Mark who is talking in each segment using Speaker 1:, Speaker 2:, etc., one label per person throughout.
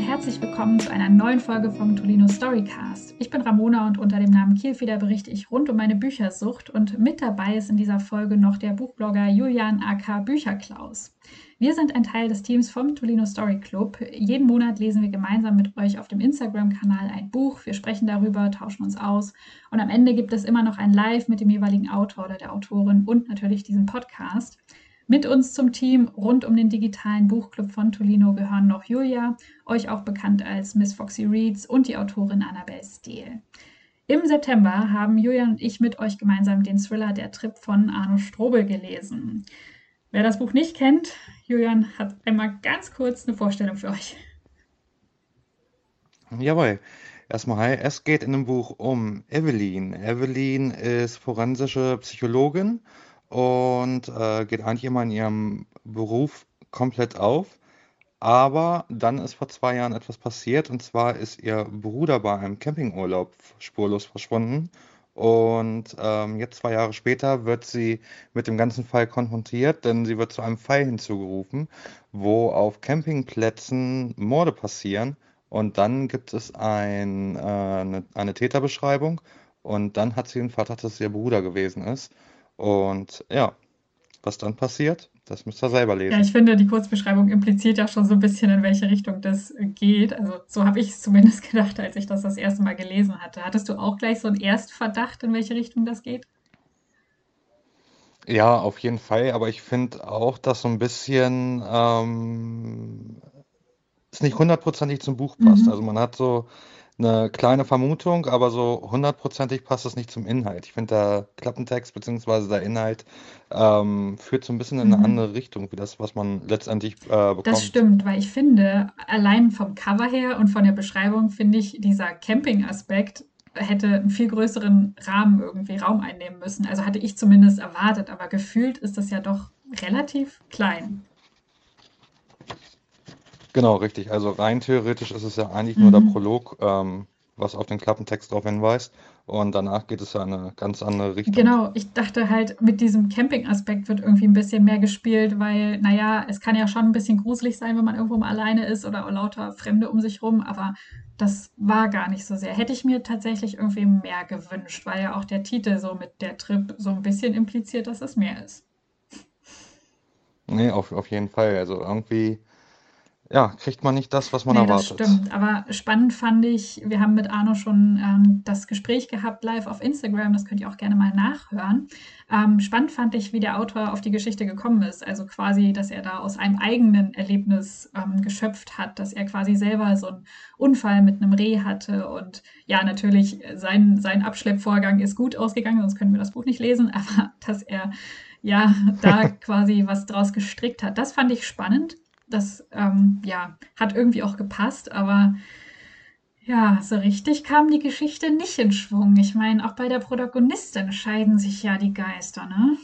Speaker 1: herzlich willkommen zu einer neuen Folge vom Tolino Storycast. Ich bin Ramona und unter dem Namen Kielfeder berichte ich rund um meine Büchersucht und mit dabei ist in dieser Folge noch der Buchblogger Julian AK Bücherklaus. Wir sind ein Teil des Teams vom Tolino Story Club. Jeden Monat lesen wir gemeinsam mit euch auf dem Instagram-Kanal ein Buch. Wir sprechen darüber, tauschen uns aus und am Ende gibt es immer noch ein Live mit dem jeweiligen Autor oder der Autorin und natürlich diesen Podcast. Mit uns zum Team rund um den digitalen Buchclub von Tolino gehören noch Julia, euch auch bekannt als Miss Foxy Reads und die Autorin Annabelle Steele. Im September haben Julia und ich mit euch gemeinsam den Thriller Der Trip von Arno Strobel gelesen. Wer das Buch nicht kennt, Julian hat einmal ganz kurz eine Vorstellung für euch.
Speaker 2: Jawohl. Erstmal hi. Es geht in dem Buch um Evelyn. Evelyn ist forensische Psychologin und äh, geht eigentlich immer in ihrem Beruf komplett auf. Aber dann ist vor zwei Jahren etwas passiert und zwar ist ihr Bruder bei einem Campingurlaub spurlos verschwunden. Und ähm, jetzt zwei Jahre später wird sie mit dem ganzen Fall konfrontiert, denn sie wird zu einem Fall hinzugerufen, wo auf Campingplätzen Morde passieren. Und dann gibt es ein, äh, eine, eine Täterbeschreibung und dann hat sie den Verdacht, dass es ihr Bruder gewesen ist. Und ja, was dann passiert, das müsst ihr selber lesen.
Speaker 1: Ja, ich finde, die Kurzbeschreibung impliziert ja schon so ein bisschen, in welche Richtung das geht. Also so habe ich es zumindest gedacht, als ich das das erste Mal gelesen hatte. Hattest du auch gleich so einen Erstverdacht, in welche Richtung das geht?
Speaker 2: Ja, auf jeden Fall, aber ich finde auch, dass so ein bisschen ähm, es nicht hundertprozentig zum Buch passt.
Speaker 1: Mhm.
Speaker 2: Also man hat so eine kleine Vermutung, aber so hundertprozentig passt es nicht zum Inhalt. Ich finde, der Klappentext bzw. der Inhalt ähm, führt so ein bisschen in eine
Speaker 1: Mhm.
Speaker 2: andere Richtung, wie das, was man letztendlich äh,
Speaker 1: Das
Speaker 2: bekommt.
Speaker 1: stimmt, weil ich finde, allein vom Cover her und von der Beschreibung finde ich, dieser Camping-Aspekt hätte einen viel größeren Rahmen irgendwie Raum einnehmen müssen. Also hatte ich zumindest erwartet, aber gefühlt ist das ja doch relativ klein.
Speaker 2: Genau, richtig. Also rein theoretisch ist es ja eigentlich nur der
Speaker 1: Mhm.
Speaker 2: Prolog, ähm, was auf den Klappentext darauf hinweist. Und danach geht es ja in eine ganz andere Richtung.
Speaker 1: Genau, ich dachte halt, mit diesem Camping-Aspekt wird irgendwie ein bisschen mehr gespielt, weil, naja, es kann ja schon ein bisschen gruselig sein, wenn man irgendwo mal alleine ist oder lauter Fremde um sich rum, aber das war gar nicht so sehr. Hätte ich mir tatsächlich irgendwie mehr gewünscht, weil ja auch der Titel so mit der Trip so ein bisschen impliziert, dass es mehr ist.
Speaker 2: Nee, auf, auf jeden Fall. Also irgendwie, ja, kriegt man nicht das, was man
Speaker 1: Nee, das
Speaker 2: erwartet.
Speaker 1: stimmt. Aber spannend fand ich, wir haben mit Arno schon ähm, das Gespräch gehabt live auf Instagram, das könnt ihr auch gerne mal nachhören. Ähm, spannend fand ich, wie der Autor auf die Geschichte gekommen ist. Also quasi, dass er da aus einem eigenen Erlebnis ähm, geschöpft hat, dass er quasi selber so einen Unfall mit einem Reh hatte. Und ja, natürlich, sein, sein Abschleppvorgang ist gut ausgegangen, sonst können wir das Buch nicht lesen, aber dass er ja da quasi was draus gestrickt hat, das fand ich spannend. Das ähm, ja, hat irgendwie auch gepasst, aber ja, so richtig kam die Geschichte nicht in Schwung. Ich meine, auch bei der Protagonistin scheiden sich ja die Geister, ne?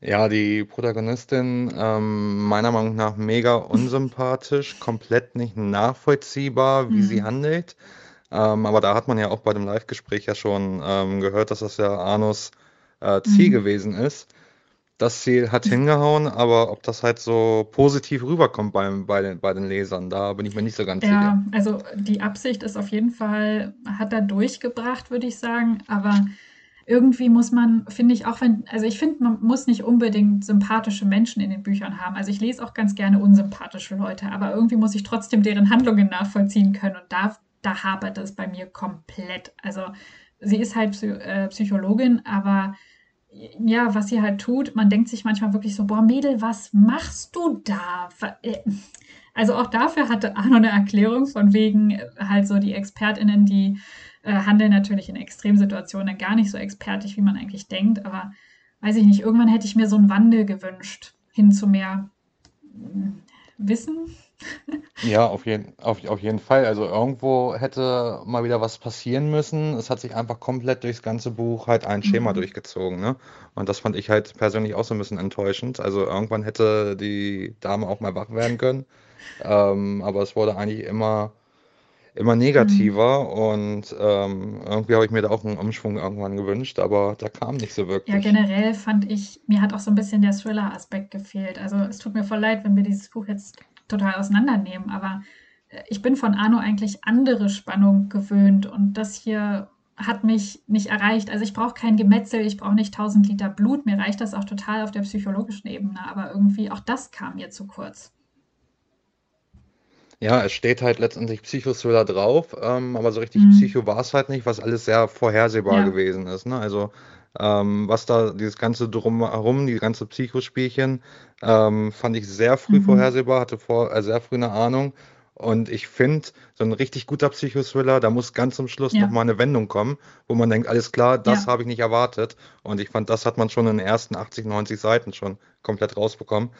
Speaker 2: Ja, die Protagonistin, ähm, meiner Meinung nach mega unsympathisch, komplett nicht nachvollziehbar, wie sie
Speaker 1: Mhm.
Speaker 2: handelt. Ähm, aber da hat man ja auch bei dem Live-Gespräch ja schon ähm, gehört, dass das ja Arnos äh, Ziel
Speaker 1: Mhm.
Speaker 2: gewesen ist. Das Ziel hat hingehauen, aber ob das halt so positiv rüberkommt beim, bei den, bei den Lesern, da bin ich mir nicht so ganz sicher.
Speaker 1: Ja, also die Absicht ist auf jeden Fall, hat er durchgebracht, würde ich sagen. Aber irgendwie muss man, finde ich, auch wenn, also ich finde, man muss nicht unbedingt sympathische Menschen in den Büchern haben. Also ich lese auch ganz gerne unsympathische Leute, aber irgendwie muss ich trotzdem deren Handlungen nachvollziehen können. Und da, da hapert es bei mir komplett. Also sie ist halt Psy äh, Psychologin, aber ja, was sie halt tut, man denkt sich manchmal wirklich so, boah, Mädel, was machst du da? Äh, Also auch dafür hatte Arno eine Erklärung von wegen äh, halt so die ExpertInnen, die äh, handeln natürlich in Extremsituationen gar nicht so expertig, wie man eigentlich denkt, aber weiß ich nicht, irgendwann hätte ich mir so einen Wandel gewünscht hin zu mehr mm, Wissen.
Speaker 2: Ja, auf jeden, auf, auf jeden Fall. Also irgendwo hätte mal wieder was passieren müssen. Es hat sich einfach komplett durchs ganze Buch halt ein Schema
Speaker 1: Mhm.
Speaker 2: durchgezogen, ne? Und das fand ich halt persönlich auch so ein bisschen enttäuschend. Also irgendwann hätte die Dame auch mal wach werden können. Ähm, aber es wurde eigentlich immer, immer
Speaker 1: Mhm.
Speaker 2: negativer und ähm, irgendwie habe ich mir da auch einen Umschwung irgendwann gewünscht, aber da kam nicht so
Speaker 1: Ja,
Speaker 2: wirklich.
Speaker 1: generell fand ich, mir hat auch so ein bisschen der Thriller-Aspekt gefehlt. Also es tut mir voll leid, wenn wir dieses Buch jetzt total auseinandernehmen. Aber äh, ich bin von Arno eigentlich andere Spannung gewöhnt und das hier hat mich nicht erreicht. Also ich brauche kein Gemetzel, ich brauche nicht 1000 Liter Blut. Mir reicht das auch total auf der psychologischen Ebene. Aber irgendwie auch das kam mir zu kurz.
Speaker 2: Ja, es steht halt letztendlich Psychothriller drauf, ähm, aber so richtig mhm. Psycho war es halt nicht, was alles sehr vorhersehbar ja. gewesen ist. Ne? Also ähm, was da, dieses ganze Drumherum, die ganze Psychospielchen, ähm, fand ich sehr früh mhm. vorhersehbar, hatte vor, äh, sehr früh eine Ahnung. Und ich finde, so ein richtig guter Psychothriller, da muss ganz zum Schluss ja. nochmal eine Wendung kommen, wo man denkt, alles klar, das ja. habe ich nicht erwartet. Und ich fand, das hat man schon in den ersten 80, 90 Seiten schon komplett rausbekommen,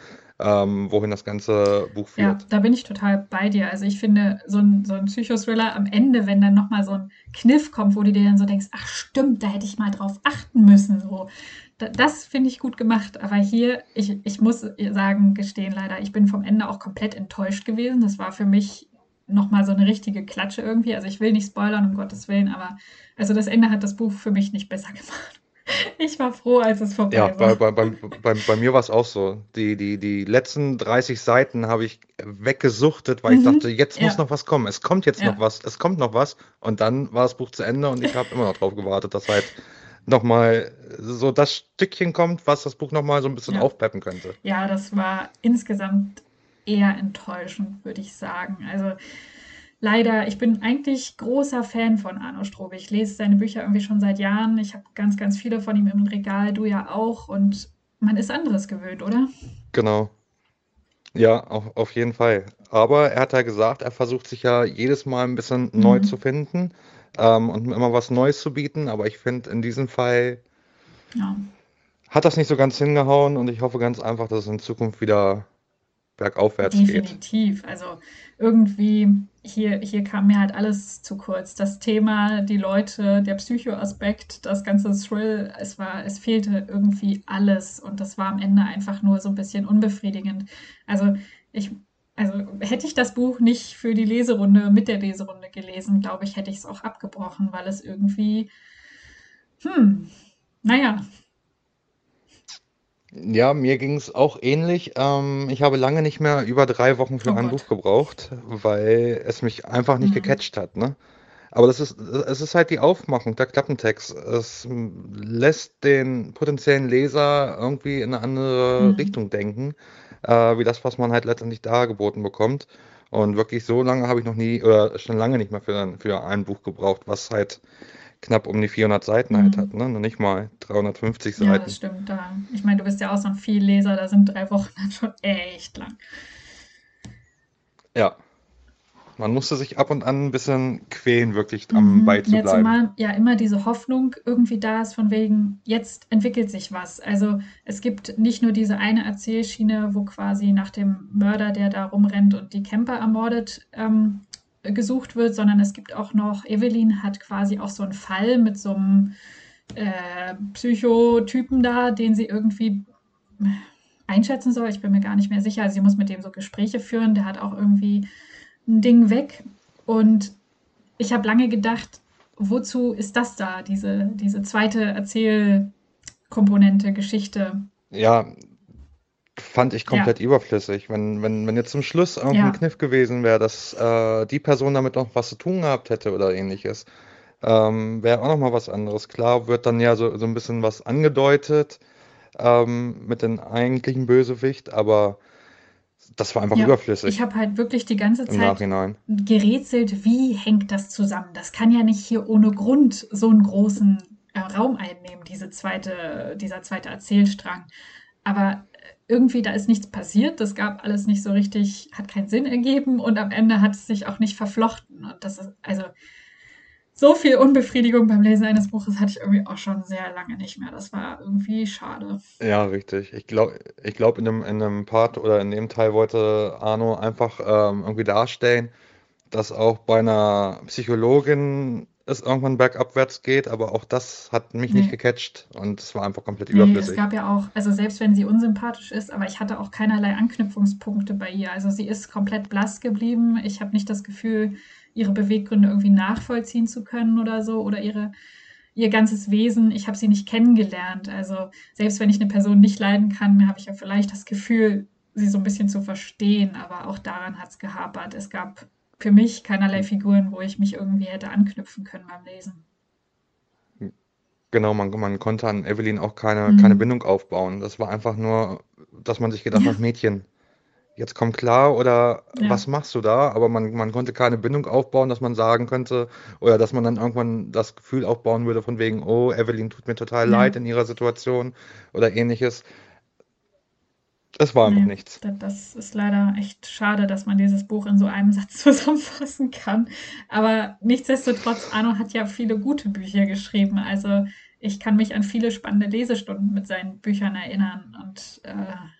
Speaker 2: ähm, wohin das ganze Buch führt.
Speaker 1: Ja, da bin ich total bei dir. Also ich finde, so ein, so ein Psychothriller am Ende, wenn dann nochmal so ein Kniff kommt, wo du dir dann so denkst, ach stimmt, da hätte ich mal drauf achten müssen. So. Das finde ich gut gemacht. Aber hier, ich, ich muss sagen, gestehen leider, ich bin vom Ende auch komplett enttäuscht gewesen. Das war für mich nochmal so eine richtige Klatsche irgendwie. Also ich will nicht spoilern, um Gottes Willen, aber also das Ende hat das Buch für mich nicht besser gemacht. Ich war froh, als es vorbei
Speaker 2: ja, war. Bei, bei, bei, bei mir war es auch so. Die, die, die letzten 30 Seiten habe ich weggesuchtet, weil mhm. ich dachte, jetzt ja. muss noch was kommen. Es kommt jetzt ja. noch was, es kommt noch was. Und dann war das Buch zu Ende und ich habe immer noch drauf gewartet, dass halt nochmal so das Stückchen kommt, was das Buch nochmal so ein bisschen ja. aufpeppen könnte.
Speaker 1: Ja, das war insgesamt eher enttäuschend, würde ich sagen. Also leider, ich bin eigentlich großer Fan von Arno Strobe. Ich lese seine Bücher irgendwie schon seit Jahren. Ich habe ganz, ganz viele von ihm im Regal, du ja auch. Und man ist anderes gewöhnt, oder?
Speaker 2: Genau. Ja, auf, auf jeden Fall. Aber er hat ja gesagt, er versucht sich ja jedes Mal ein bisschen mhm. neu zu finden ähm, und immer was Neues zu bieten. Aber ich finde, in diesem Fall ja. hat das nicht so ganz hingehauen und ich hoffe ganz einfach, dass es in Zukunft wieder bergaufwärts
Speaker 1: geht. Definitiv. Also irgendwie hier, hier kam mir halt alles zu kurz. Das Thema, die Leute, der Psychoaspekt, das ganze Thrill, es war, es fehlte irgendwie alles und das war am Ende einfach nur so ein bisschen unbefriedigend. Also ich, also hätte ich das Buch nicht für die Leserunde, mit der Leserunde gelesen, glaube ich, hätte ich es auch abgebrochen, weil es irgendwie, hm, naja,
Speaker 2: ja, mir ging es auch ähnlich. Ähm, ich habe lange nicht mehr über drei Wochen für Oh ein Buch gebraucht, weil es mich einfach nicht Mhm. gecatcht hat, ne? Aber das ist, es ist halt die Aufmachung, der Klappentext. Es lässt den potenziellen Leser irgendwie in eine andere Mhm. Richtung denken, äh, wie das, was man halt letztendlich dargeboten bekommt. Und wirklich so lange habe ich noch nie oder schon lange nicht mehr für, für ein Buch gebraucht, was halt knapp um die 400 Seiten halt hat, ne? Nicht mal 350 Seiten. Ja,
Speaker 1: das stimmt. Da. Ich meine, du bist ja auch so ein Vielleser, da sind drei Wochen dann schon echt lang.
Speaker 2: Ja. Man musste sich ab und an ein bisschen quälen, wirklich am mhm. Ball zu ja, bleiben. Zumal
Speaker 1: ja immer diese Hoffnung irgendwie da ist, von wegen, jetzt entwickelt sich was. Also es gibt nicht nur diese eine Erzählschiene, wo quasi nach dem Mörder, der da rumrennt und die Camper ermordet, ähm, gesucht wird, sondern es gibt auch noch, Evelyn hat quasi auch so einen Fall mit so einem äh, Psychotypen da, den sie irgendwie einschätzen soll. Ich bin mir gar nicht mehr sicher. Also sie muss mit dem so Gespräche führen. Der hat auch irgendwie ein Ding weg. Und ich habe lange gedacht, wozu ist das da, diese, diese zweite Erzählkomponente, Geschichte?
Speaker 2: Ja, fand ich komplett ja. überflüssig. Wenn, wenn, wenn jetzt zum Schluss irgendein ja. Kniff gewesen wäre, dass äh, die Person damit noch was zu tun gehabt hätte oder ähnliches, ähm, wäre auch noch mal was anderes. Klar wird dann ja so, so ein bisschen was angedeutet ähm, mit dem eigentlichen Bösewicht, aber das war einfach ja, überflüssig.
Speaker 1: Ich habe halt wirklich die ganze Zeit gerätselt, wie hängt das zusammen? Das kann ja nicht hier ohne Grund so einen großen äh, Raum einnehmen, diese zweite, dieser zweite Erzählstrang. Aber irgendwie, da ist nichts passiert, das gab alles nicht so richtig, hat keinen Sinn ergeben und am Ende hat es sich auch nicht verflochten. Und das ist, also so viel Unbefriedigung beim Lesen eines Buches hatte ich irgendwie auch schon sehr lange nicht mehr. Das war irgendwie schade.
Speaker 2: Ja, richtig. Ich glaube, ich glaub, in, einem, in einem Part oder in dem Teil wollte Arno einfach ähm, irgendwie darstellen, dass auch bei einer Psychologin es irgendwann bergabwärts geht, aber auch das hat mich nee. nicht gecatcht und es war einfach komplett nee, überflüssig.
Speaker 1: Es gab ja auch, also selbst wenn sie unsympathisch ist, aber ich hatte auch keinerlei Anknüpfungspunkte bei ihr. Also sie ist komplett blass geblieben. Ich habe nicht das Gefühl, ihre Beweggründe irgendwie nachvollziehen zu können oder so oder ihre ihr ganzes Wesen. Ich habe sie nicht kennengelernt. Also selbst wenn ich eine Person nicht leiden kann, habe ich ja vielleicht das Gefühl, sie so ein bisschen zu verstehen, aber auch daran hat es gehapert. Es gab für mich keinerlei Figuren, wo ich mich irgendwie hätte anknüpfen können beim Lesen.
Speaker 2: Genau, man, man konnte an Evelyn auch keine, keine
Speaker 1: Mhm.
Speaker 2: Bindung aufbauen. Das war einfach nur, dass man sich gedacht
Speaker 1: Ja,
Speaker 2: hat, Mädchen, jetzt komm klar oder
Speaker 1: ja,
Speaker 2: was machst du da? Aber man, man konnte keine Bindung aufbauen, dass man sagen könnte oder dass man dann irgendwann das Gefühl aufbauen würde von wegen, oh, Evelyn tut mir total
Speaker 1: ja.
Speaker 2: leid in ihrer Situation oder ähnliches. Es war einfach
Speaker 1: Nee,
Speaker 2: nichts.
Speaker 1: da- das ist leider echt schade, dass man dieses Buch in so einem Satz zusammenfassen kann. Aber nichtsdestotrotz, Arno hat ja viele gute Bücher geschrieben. Also ich kann mich an viele spannende Lesestunden mit seinen Büchern erinnern. Und äh,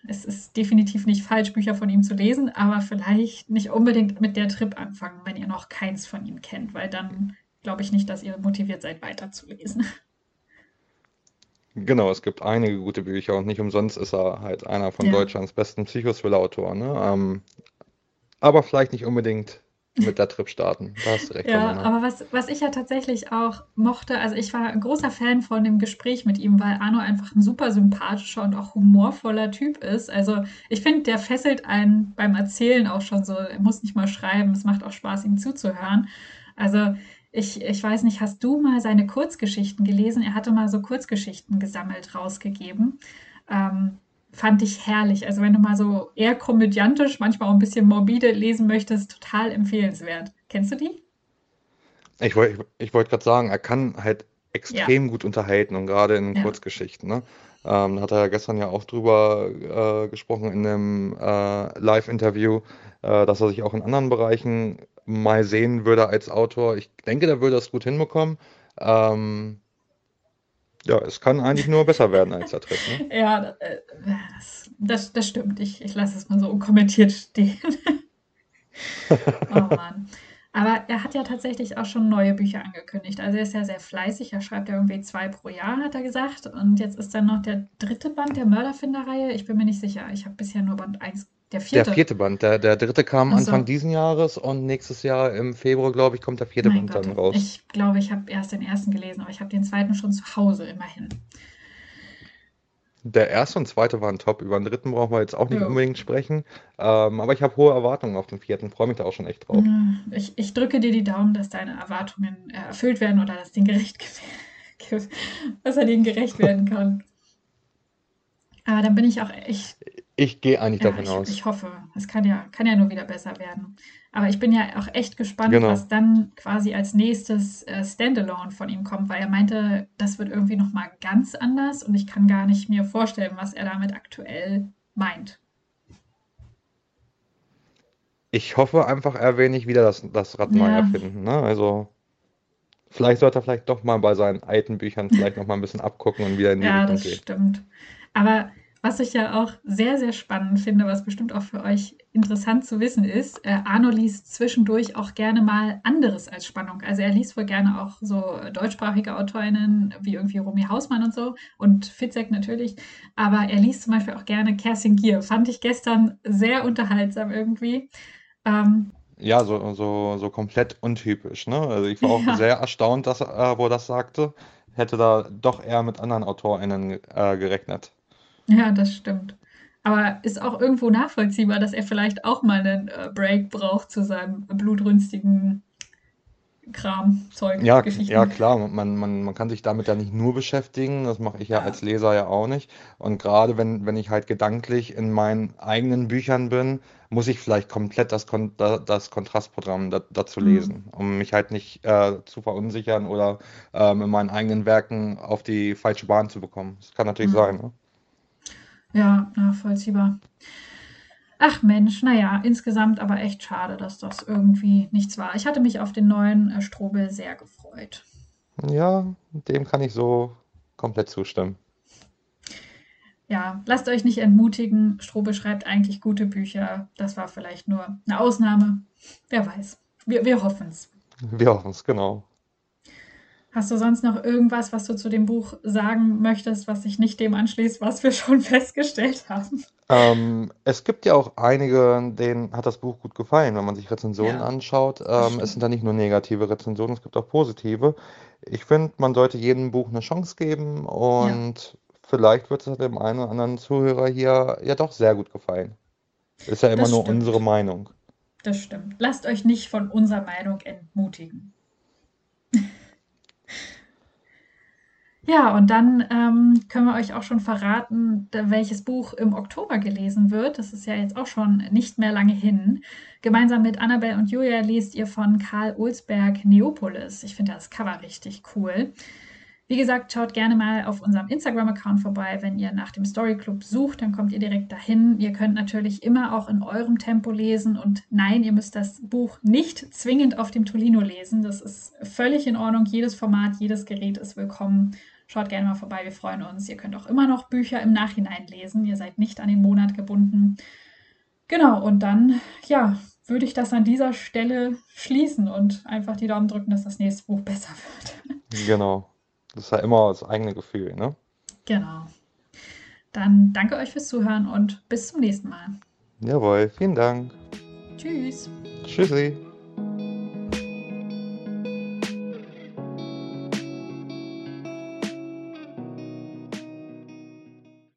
Speaker 1: es ist definitiv nicht falsch, Bücher von ihm zu lesen, aber vielleicht nicht unbedingt mit der Trip anfangen, wenn ihr noch keins von ihm kennt, weil dann glaube ich nicht, dass ihr motiviert seid, weiterzulesen.
Speaker 2: Genau, es gibt einige gute Bücher und nicht umsonst ist er halt einer von
Speaker 1: Ja.
Speaker 2: Deutschlands besten Psychothriller-Autoren, ne? Ähm, aber vielleicht nicht unbedingt mit der Trip starten. Da hast du recht,
Speaker 1: Ja, aber was, was ich ja tatsächlich auch mochte, also ich war ein großer Fan von dem Gespräch mit ihm, weil Arno einfach ein super sympathischer und auch humorvoller Typ ist. Also ich finde, der fesselt einen beim Erzählen auch schon so. Er muss nicht mal schreiben, es macht auch Spaß, ihm zuzuhören. Also ich, ich weiß nicht, hast du mal seine Kurzgeschichten gelesen? Er hatte mal so Kurzgeschichten gesammelt, rausgegeben. Ähm, fand ich herrlich. Also wenn du mal so eher komödiantisch, manchmal auch ein bisschen morbide lesen möchtest, total empfehlenswert. Kennst du die?
Speaker 2: Ich wollte ich, ich wollt gerade sagen, er kann halt
Speaker 1: Ja,
Speaker 2: extrem gut unterhalten und gerade in
Speaker 1: ja.
Speaker 2: Kurzgeschichten, ne? Ähm, da hat er ja gestern ja auch drüber äh, gesprochen in einem äh, Live-Interview, äh, dass er sich auch in anderen Bereichen mal sehen würde als Autor. Ich denke, der würde das gut hinbekommen. Ähm, ja, es kann eigentlich nur besser werden als der Trip, ne?
Speaker 1: Ja, äh, das, das, das stimmt. Ich, ich lasse es mal so unkommentiert stehen. Oh Mann. Aber er hat ja tatsächlich auch schon neue Bücher angekündigt. Also er ist ja sehr fleißig. Er schreibt ja irgendwie zwei pro Jahr, hat er gesagt. Und jetzt ist dann noch der dritte Band der Mörderfinder-Reihe. Ich bin mir nicht sicher. Ich habe bisher nur Band eins. Der
Speaker 2: Der
Speaker 1: vierte.
Speaker 2: vierte Band, der, der dritte kam
Speaker 1: Ach
Speaker 2: Anfang diesen Jahres und nächstes Jahr im Februar, glaube ich, kommt der vierte
Speaker 1: Mein
Speaker 2: Band
Speaker 1: Gott.
Speaker 2: dann raus.
Speaker 1: Ich glaube, ich habe erst den ersten gelesen, aber ich habe den zweiten schon zu Hause, immerhin.
Speaker 2: Der erste und zweite waren top. Über den dritten brauchen wir jetzt auch nicht
Speaker 1: Jo.
Speaker 2: unbedingt sprechen. Ähm, aber ich habe hohe Erwartungen auf den vierten. Freue mich da auch schon echt drauf.
Speaker 1: Ich, ich drücke dir die Daumen, dass deine Erwartungen äh, erfüllt werden oder dass, den gerecht, ge- dass er denen gerecht werden kann. Aber dann bin ich auch echt,
Speaker 2: Ich gehe eigentlich
Speaker 1: ja,
Speaker 2: davon
Speaker 1: ich,
Speaker 2: aus.
Speaker 1: ich hoffe, es kann ja, kann ja nur wieder besser werden. Aber ich bin ja auch echt gespannt,
Speaker 2: Genau.
Speaker 1: was dann quasi als nächstes äh, Standalone von ihm kommt, weil er meinte, das wird irgendwie nochmal ganz anders und ich kann gar nicht mir vorstellen, was er damit aktuell meint.
Speaker 2: Ich hoffe einfach, er will nicht wieder das, das Rad neu
Speaker 1: Ja,
Speaker 2: erfinden. Ne? Also vielleicht sollte er vielleicht doch mal bei seinen alten Büchern vielleicht noch mal ein bisschen abgucken und wieder in die
Speaker 1: Ja,
Speaker 2: Richtung
Speaker 1: das
Speaker 2: gehen.
Speaker 1: stimmt. Aber was ich ja auch sehr, sehr spannend finde, was bestimmt auch für euch interessant zu wissen ist, äh, Arno liest zwischendurch auch gerne mal anderes als Spannung. Also er liest wohl gerne auch so deutschsprachige Autorinnen wie irgendwie Romy Hausmann und so und Fitzek natürlich. Aber er liest zum Beispiel auch gerne Kerstin Gier. Fand ich gestern sehr unterhaltsam irgendwie. Ähm,
Speaker 2: Ja, so, so, so komplett untypisch. Ne? Also ich war auch
Speaker 1: ja,
Speaker 2: sehr erstaunt, dass, er- äh, wo er das sagte. Hätte da doch eher mit anderen AutorInnen äh, gerechnet.
Speaker 1: Ja, das stimmt. Aber ist auch irgendwo nachvollziehbar, dass er vielleicht auch mal einen äh, Break braucht zu seinem blutrünstigen Kram, Zeug,
Speaker 2: Ja, k- ja
Speaker 1: Geschichten.
Speaker 2: klar, man, man, man kann sich damit ja nicht nur beschäftigen, das mache ich ja als
Speaker 1: Ja,
Speaker 2: Leser ja auch nicht. Und gerade wenn, wenn ich halt gedanklich in meinen eigenen Büchern bin, muss ich vielleicht komplett das, Kon da- das Kontrastprogramm da, dazu
Speaker 1: mm,
Speaker 2: lesen, um mich halt nicht äh, zu verunsichern oder ähm, in meinen eigenen Werken auf die falsche Bahn zu bekommen. Das kann natürlich sein,
Speaker 1: mm.
Speaker 2: ne?
Speaker 1: Ja, nachvollziehbar. Ach Mensch, naja, insgesamt aber echt schade, dass das irgendwie nichts war. Ich hatte mich auf den neuen äh, Strobel sehr gefreut.
Speaker 2: Ja, dem kann ich so komplett zustimmen.
Speaker 1: Ja, lasst euch nicht entmutigen. Strobel schreibt eigentlich gute Bücher. Das war vielleicht nur eine Ausnahme. Wer weiß. Wir, wir hoffen es.
Speaker 2: Wir hoffen es, genau.
Speaker 1: Hast du sonst noch irgendwas, was du zu dem Buch sagen möchtest, was sich nicht dem anschließt, was wir schon festgestellt haben?
Speaker 2: Ähm, es gibt ja auch einige, denen hat das Buch gut gefallen, wenn man sich Rezensionen
Speaker 1: Ja,
Speaker 2: anschaut. Ähm, es sind da nicht nur negative Rezensionen, es gibt auch positive. Ich finde, man sollte jedem Buch eine Chance geben
Speaker 1: Ja.
Speaker 2: und vielleicht wird es dem einen oder anderen Zuhörer hier ja doch sehr gut gefallen. Ist ja immer
Speaker 1: Das
Speaker 2: nur
Speaker 1: stimmt.
Speaker 2: unsere Meinung.
Speaker 1: Das stimmt. Lasst euch nicht von unserer Meinung entmutigen. Ja, und dann ähm, können wir euch auch schon verraten, welches Buch im Oktober gelesen wird. Das ist ja jetzt auch schon nicht mehr lange hin. Gemeinsam mit Annabelle und Julia lest ihr von Karl Olsberg Neopolis. Ich finde das Cover richtig cool. Wie gesagt, schaut gerne mal auf unserem Instagram-Account vorbei. Wenn ihr nach dem Story Club sucht, dann kommt ihr direkt dahin. Ihr könnt natürlich immer auch in eurem Tempo lesen. Und nein, ihr müsst das Buch nicht zwingend auf dem Tolino lesen. Das ist völlig in Ordnung. Jedes Format, jedes Gerät ist willkommen. Schaut gerne mal vorbei, wir freuen uns. Ihr könnt auch immer noch Bücher im Nachhinein lesen. Ihr seid nicht an den Monat gebunden. Genau, und dann, ja, würde ich das an dieser Stelle schließen und einfach die Daumen drücken, dass das nächste Buch besser wird.
Speaker 2: Genau. Das ist ja immer das eigene Gefühl, ne?
Speaker 1: Genau. Dann danke euch fürs Zuhören und bis zum nächsten Mal.
Speaker 2: Jawohl, vielen Dank.
Speaker 1: Tschüss.
Speaker 2: Tschüssi.